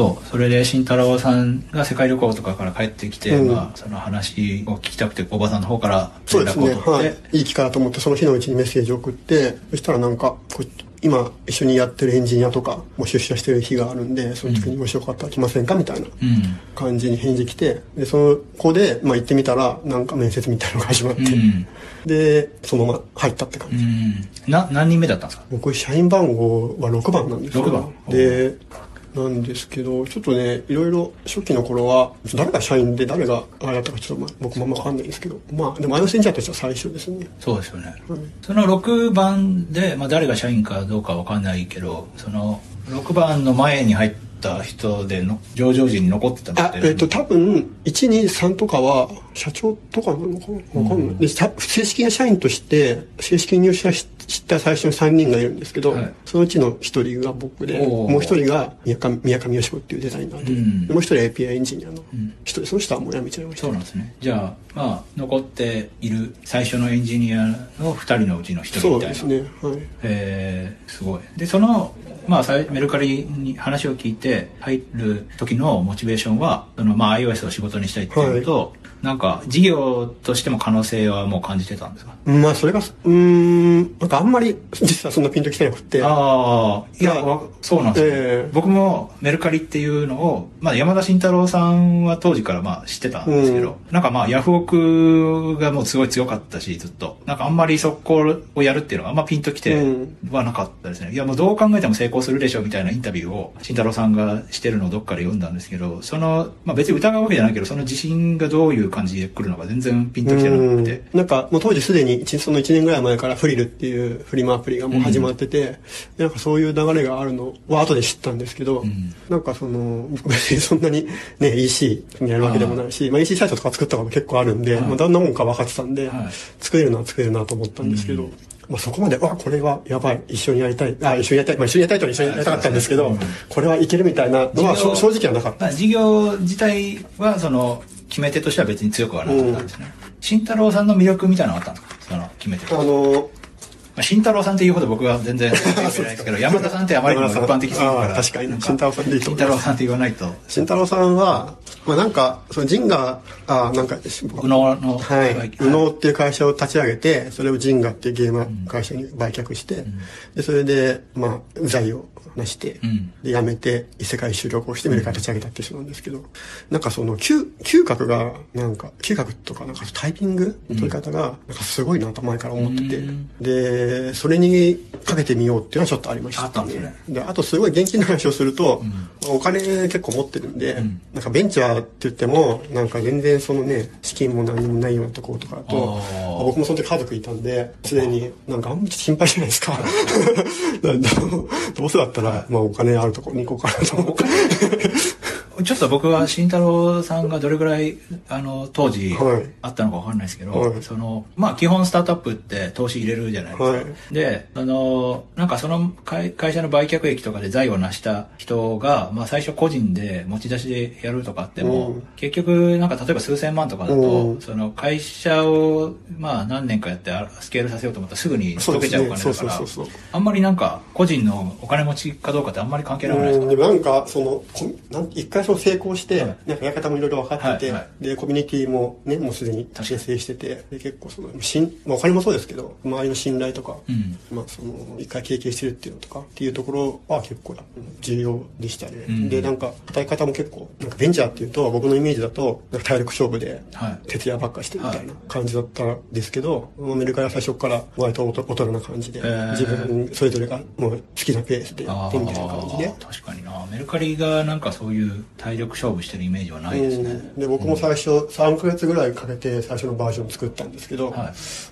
そうそれで慎太郎さんが世界旅行とかから帰ってきて、うん。まあ、その話を聞きたくておばさんの方からそうですね、連絡を取って、はい、いい機会だと思ってその日のうちにメッセージを送ってそしたらなんかこう今一緒にやってるエンジニアとかも出社してる日があるんでその時にもしよかったら来ませんかみたいなうん。感じに返事来てでその子で、まあ、行ってみたらなんか面接みたいなのが始まって、うん。でそのまま入ったって感うじ、ん。な何人目だったんですか？僕社員番号は6番なんですよ6番。でなんですけどちょっとねいろいろ初期の頃は誰が社員で誰があれだったかちょっとまあ僕もあんま分かんないですけどまあでもンジニアとしては最初ですね。そうですよね、はい。その6番で、まあ、誰が社員かどうかわかんないけどその6番の前に入った人での上場時に残ってたあえっ、と多分123とかは社長とかなのかな？わかんない、でた正式な社員として正式に入社しした最初の3人がいるんですけど、はい。そのうちの1人が僕でもう1人が宮上宮上子っていうデザイナーで,、うん。でもう1人は API エンジニアの人でその人はもう辞めちゃいました。そうなんですね。じゃあまあ残っている最初のエンジニアの2人のうちの1人そみたいな。うですね。はい。えーすごい。でそのまあメルカリに話を聞いて入る時のモチベーションはその、まあ、iOS を仕事にしたいっていうのと、なんか事業としても可能性はもう感じてたんですか？まあそれがうーんなんかあんまり実はそんなピンときてなくて。ああいや、まそうなんですね、ええ。僕もメルカリっていうのを、まあ、山田慎太郎さんは当時からまあ知ってたんですけど、なんかまあヤフオクがもうすごい強かったしずっと。なんかあんまり速攻をやるっていうのがあんまピンときてうん。はなかったですね、いやもうどう考えても成功するでしょうみたいなインタビューを慎太郎さんがしてるのをどっかで読んだんですけどその、まあ、別に疑うわけじゃないけどその自信がどういう感じで来るのか全然ピンときてなくて。うん。なんかもう当時すでに一その1年ぐらい前からフリルっていうフリマアプリがもう始まってて、でなんかそういう流れがあるのは後で知ったんですけど、ん。なんかその僕別にそんなにね EC にやるわけでもないしまあ、EC サイトとか作ったこと結構あるんで、はい。まあ、どんなもんか分かってたんで、はい。作れるのは作れるなと思ったんですけど、まあ、そこまで、わ、これはやばい、一緒にやりたい、あ、一緒にやりたい、まあ、一緒にやりたいとは一緒にやりたかったんですけど、うんこれはいけるみたいなのは正直はなかった。まあ、事業自体はその決め手としては別に強くはなかったんですね、慎太郎さんの魅力みたいなのがあったんですか？その決め手あの、まあ、慎太郎さんっていうほど僕は全然言ないですけど山田さんってあまりにも一般的すぎるから確かに。慎太郎さんでいいと。慎太郎さんって言わないと。慎太郎さんは、まあ、なんか、そのジンガあなんか、右脳のはい。はい。右脳っていう会社を立ち上げて、それをジンガっていうゲーム会社に売却して、で、それで、まあ、財を成して、ん。で、辞めて、異世界一周旅行してメルカリ立ち上げたって人なんですけど、なんかその、嗅、嗅覚が、なんか、嗅覚とか、なんかタイピングの取り方が、なんかすごいなと前から思ってて、で、それにかけてみようっていうのはちょっとありました、あったんですね。で、あとすごい現金の話をすると、お金結構持ってるんで、なんかベンチャーって言っても、なんか全然そのね、資金も何もないようなところとかだと僕もその時家族いたんで、すでになんかあんまり心配じゃないですか。どうどうせだったら、まあお金あるところに行こうかなと思って。ちょっと僕は慎太郎さんがどれぐらいあの当時はい。あったのかわかんないですけど、はい。そのまあ基本スタートアップって投資入れるじゃないですか、はい。であのなんかその会会社の売却益とかで財を成した人が、まあ、最初個人で持ち出しでやるとかあっても、うん。結局なんか例えば数千万とかだと、うん。その会社をまあ何年かやってあスケールさせようと思ったらすぐに溶けちゃうお金だからあんまりなんか個人のお金持ちかどうかってあんまり関係なくないですか、うんでもなんかそのこなん一回その成功して、はい。なんかやり方もいろいろ分かってて、はいはでコミュニティもねもうすでに形成しててで結構そのしん、まあ、お金もそうですけど周りの信頼とか、うん。まあ、その一回経験してるっていうのとかっていうところは結構重要でしたね、ん。でなんか働き方も結構なんかベンチャーっていうと僕のイメージだとなんか体力勝負ではい。徹夜ばっかしてみたいな感じだったんですけど、もうメルカリは最初から割と大人な感じで、ー。自分それぞれがもう好きなペースでみたいな感じで。確かに。なメルカリがなんかそういう体力勝負してるイメージはないですね、うん。で僕も最初3ヶ月ぐらいかけて最初のバージョンを作ったんですけど、はい。ま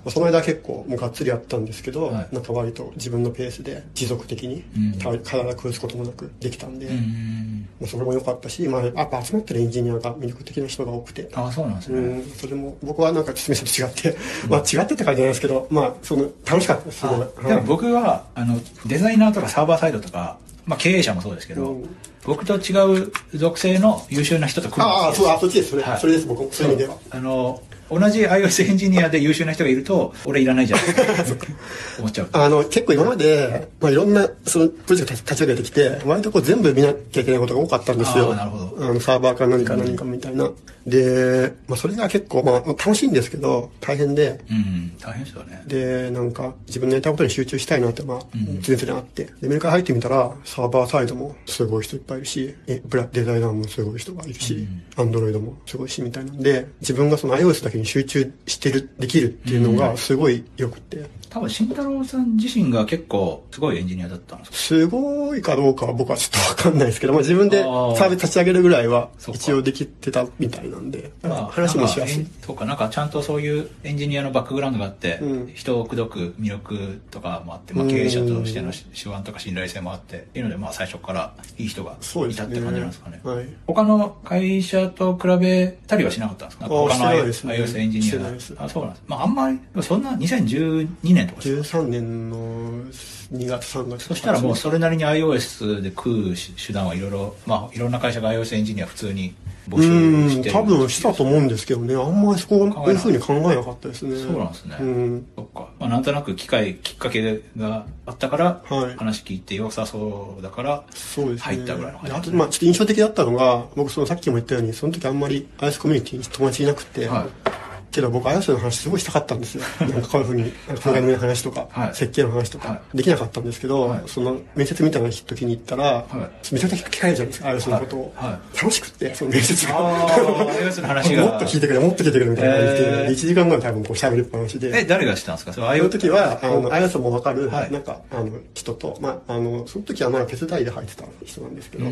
あその間結構もうがっつりやったんですけど、はい。なんか割と自分のペースで持続的にうん。た体崩すこともなくできたんで、うん。まあ、それも良かったし、まあ、やっぱ集まってるエンジニアが魅力的な人が多くて。ああそうなんですね、うん、それも僕はなんか堤さんと違って、まあ違ってって感じじゃないですけど、まあその楽しかったですすごい。あでも僕はあのデザイナーとかサーバーサイドとか、まあ、経営者もそうですけど、うん僕と違う属性の優秀な人と組むああ、そう、あ、そっちです。それ、はいそれです、僕も。そういう意味では。あの同じ iOS エンジニアで優秀な人がいると、俺いらないじゃん。思っちゃう。あの、結構今まで、まあ、いろんな、その、プロジェクト立ち上げてきて、割とこう全部見なきゃいけないことが多かったんですよ。あーなるほどあの、サーバーか何か何かみたいな。で、まあ、それが結構、まあ、楽しいんですけど、大変で、うん、大変ですよね。で、なんか、自分のやりたいことに集中したいなって、まあ、常々あって。で、メルカリ入ってみたら、サーバーサイドもすごい人いっぱいいるし、え、ブラ、デザイナーもすごい人がいるし、アンドロイドもすごいし、みたいなんで、自分がその iOS だけに集中してる、できるっていうのがすごい良くて、多分、慎太郎さん自身が結構、すごいエンジニアだったんですか？すごいかどうかは僕はちょっとわかんないですけど、まあ自分でサあー。ービス立ち上げるぐらいは一応できてたみたいなんで、まあ、話もしやすい。そうか、なんかちゃんとそういうエンジニアのバックグラウンドがあって、うん。人を口説く魅力とかもあって、まあ、うん。経営者としての手腕とか信頼性もあって、っていうので、まあ、最初からいい人が。いたって感じなんですかね。はい。他の会社と比べたりはしなかったんですか？あ他のです。エンジニアあ、そうなんです。まあ、あんまり、そんな2012年とかですか？13年の2月3月そしたらもうそれなりに iOS で食う手段はいろいろ、まあ、いろんな会社が iOS エンジニア普通に募集してる。うん、多分したと思うんですけどね、あんまりそこは、こういうふうに考えなかったですね。そうなんですね。うん。そっか。まあ、なんとなく機会、きっかけがあったから、はい。話聞いて良さそうだから、そうですね。入ったぐらいの感じ。であと、まあちょっと印象的だったのが、僕そのさっきも言ったように、その時あんまり iOS コミュニティに友達いなくて、はいけど僕 iOS の話すごいしたかったんですよ。なんかこういうふうに、なんかプログラミングの話とか、はい。設計の話とか、はできなかったんですけど、はい。その面接みたいな時に行ったら、めちゃくちゃ聞かれるじゃないですか、iOS のことを。楽しくって、その面接が。もっと聞いてくれ、もっと聞いてくれみたいな感じで、えー。1時間ぐらい多分こう喋りっぱなしで。え、誰がしたんですか？そのああいう。時は、あの、あ iOS もわかる、はい。なんか、あの、人と、まあ、あの、その時はまだ手伝いで入ってた人なんですけど、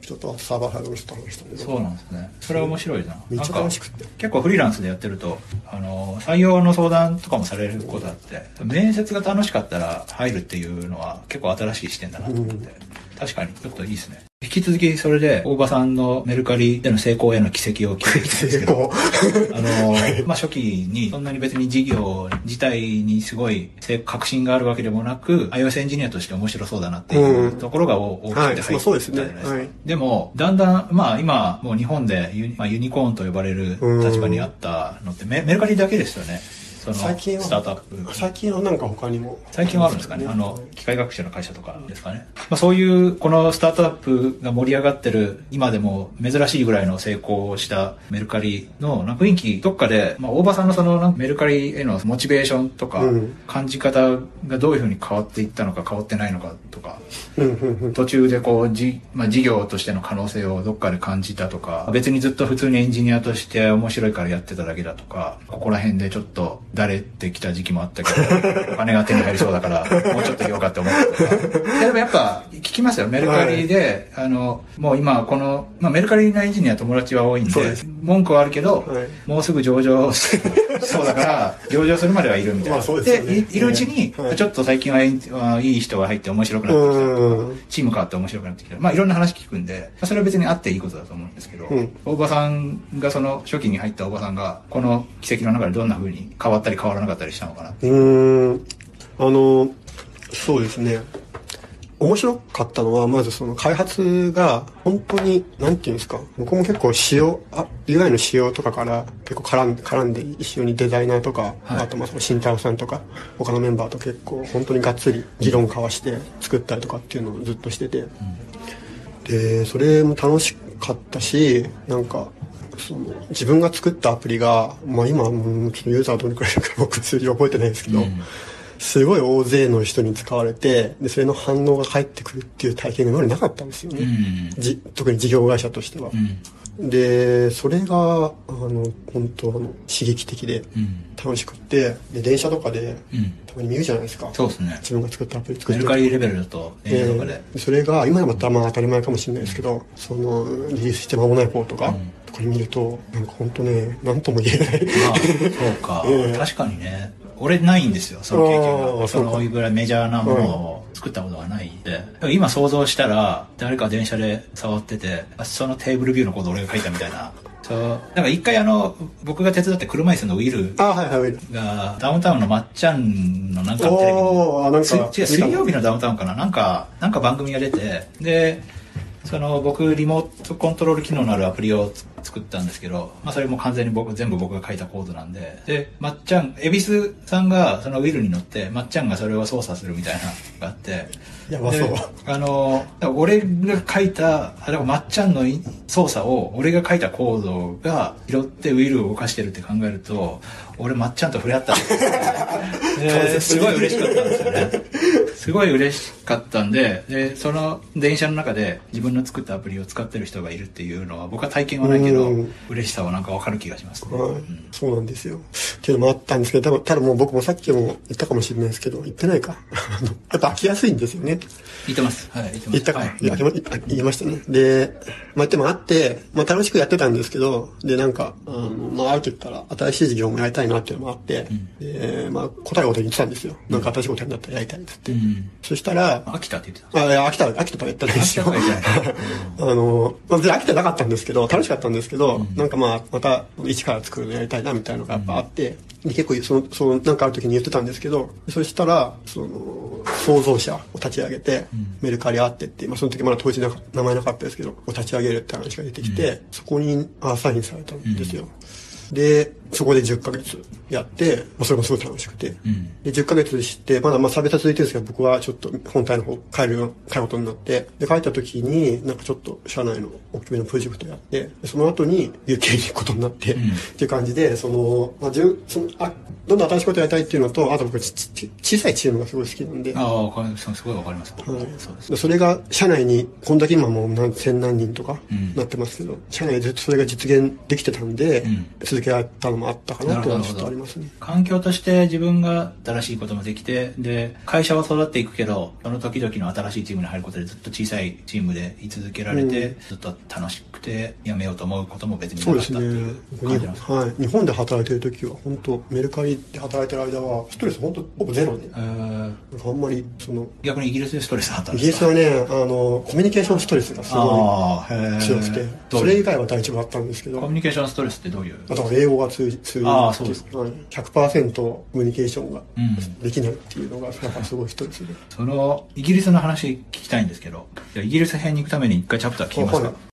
人とサーバーサイドの人と話したんで、そうなんですね。それは面白いな。めっちゃ楽しくって。結構フリーランスでやってると、あの、採用の相談とかもされることあって、面接が楽しかったら入るっていうのは結構新しい視点だなと思って、確かにちょっといいですね。引き続きそれで、大場さんのメルカリでの成功への軌跡を聞いてですけど、あの、まあ、初期にそんなに別に事業自体にすごい確信があるわけでもなく、iOS エンジニアとして面白そうだなっていうところが大きくて入ってはいまあそうですね。たじゃないですか。はい。でも、だんだん、まあ今、もう日本でユニ,、まあ、ユニコーンと呼ばれる立場にあったのってメメルカリだけですよね。その最近はスタートアップ。最近はなんか他にも。最近はあるんですかね？あの、機械学習の会社とかですかね？まあそういう、このスタートアップが盛り上がってる、今でも珍しいぐらいの成功をしたメルカリの、雰囲気、どっかで、まあ大場さんのそのメルカリへのモチベーションとかうん、感じ方がどういうふうに変わっていったのか変わってないのかとか。途中でこう、じ、まあ、事業としての可能性をどっかで感じたとか、別にずっと普通にエンジニアとして面白いからやってただけだとか、ここら辺でちょっとだれてきた時期もあったけど、お金が手に入りそうだから、もうちょっと言おうかって思ったとか。でもやっぱ、聞きますよ。メルカリで、あの、もう今この、まあ、メルカリのエンジニア友達は多いんでです、文句はあるけど、はいもうすぐ上場しそうだから、上場するまではいるみたいな。まあそうですよねいいるうちに、はいちょっと最近はいい人が入って面白くなってきたチーム変わって面白くなってきた。まあいろんな話聞くんで、まあそれは別にあっていいことだと思うんですけど、うん大場さんがその初期に入った大場さんが、この奇跡の中でどんな風に変わったり変わらなかったりしたのかな。うーん。あの、そうですね。面白かったのは、まずその開発が、本当に、なんていうんですか、僕も結構仕様、あ、UI の仕様とかから結構絡んで、絡んで一緒にデザイナーとか、はい。あとまあその慎太郎さんとか、他のメンバーと結構本当にがっつり議論交わして作ったりとかっていうのをずっとしてて、で、それも楽しかったし、なんか、その自分が作ったアプリが、まあ今、ちょっとユーザーどれくらいいるか僕数字覚えてないですけど、うんすごい大勢の人に使われて、で、それの反応が返ってくるっていう体験が今までなかったんですよね。うんじ特に事業会社としては。うん。で、それが、あの、本当あの、刺激的でうん。楽しくって、で、電車とかで、うん。たまに見るじゃないですか。そうですね。自分が作ったアプリ作っメてルカリレベルだと、電車とかで。えーそれが今でもまたまあ当たり前かもしれないですけど、そのリリースして間もない方とか、うんとかに見るとなんか本当ね何とも言えない、まあ、そうか、ええ確かにね。俺ないんですよ、その経験あが。ーそのぐらいメジャーなものを作ったことがないんで。今想像したら、誰か電車で触ってて、あそのテーブルビューのコード俺が書いたみたいな。そう。なんか一回あの、僕が手伝って車椅子のウィルあはいはいが、ダウンタウンのまっちゃんのなんかのテレビに水曜日のダウンタウンかななんか、なんか番組が出て、で、その僕リモートコントロール機能のあるアプリを作ったんですけど、まあそれも完全に僕、全部僕が書いたコードなんで、で、まっちゃん、恵比寿さんがそのウィルに乗って、まっちゃんがそれを操作するみたいなのがあって、やばそう。あの、俺が書いた、だからまっちゃんの操作を俺が書いたコードが拾ってウィルを動かしてるって考えると、俺まっちゃんと触れ合ったんです すごい嬉しかったんですよね。すごい嬉しかったんで、で、その電車の中で自分の作ったアプリを使ってる人がいるっていうのは、僕は体験はないけど、嬉しさはなんかわかる気がします、ね、はい、うん、そうなんですよ。っていうのもあったんですけど、多分、ただもう僕もさっきも言ったかもしれないですけど、言ってないか。やっぱ飽きやすいんですよね。言ってます。はい、言ってます。言ったか、はい、言いましたね。で、まあ、でもあって、まあ、楽しくやってたんですけど、で、なんか、あの、まあ、ある時から新しい事業もやりたいなっていうのもあって、うん、で、まあ、答えを言ってたんですよ。なんか新しいことやるんだったらやりたいってって。うん、そしたら、飽きたって言ってた。あ、いや、飽きた、飽きたとか言ったんですよ。あの、まあ、飽きてなかったんですけど、楽しかったんですけど、うん、なんかまあ、また、一から作るのやりたいなみたいなのがやっぱあって、で結構その、その、なんかある時に言ってたんですけど、そしたら、その、創造者を立ち上げて、メルカリあってって、まあその時まだ当時な名前なかったですけど、を立ち上げるって話が出てきて、そこにアサインされたんですよ。で、そこで10ヶ月やって、まあ、それもすごい楽しくて。うん、で、10ヶ月して、まだまあ差別は続いてるんですけど、僕はちょっと本体の方帰る、帰ることになって、で、帰った時に、なんかちょっと社内の大きめのプロジェクトやって、その後に UK に行くことになって、うん、っていう感じで、その、まあ、じゅそのあどんどん新しいことやりたいっていうのと、あと僕ちち、小さいチームがすごい好きなんで。ああ、わかります。すごいわかります。はい。そうです。それが、社内に、こんだけ今もう何千何人とかなってますけど、うん、社内でずっとそれが実現できてたんで、続けられたのもあったかなっていうのはちょっとありますね。環境として自分が新しいこともできて、で、会社は育っていくけど、その時々の新しいチームに入ることでずっと小さいチームで居続けられて、うん、ずっと楽しくて辞めようと思うことも別になかったっていう感じなんですね。はい。日本で働いてる時は、本当メルカリで働いてる間は、ストレス本当ほぼゼロで。えー、あんまり、その。逆にイギリスでストレスあったんですか？イギリスはね、あの、コミュニケーションストレスがすごい強くて、それ以外は大丈夫あったんですけど。コミュニケーションストレスってどういう？だから英語が通じ、通じああ、そうですか。100%コミュニケーションができないっていうのが、なんかすごいストレスで。その、イギリスの話聞きたいんですけど、イギリス編に行くために一回チャプター聞きますか？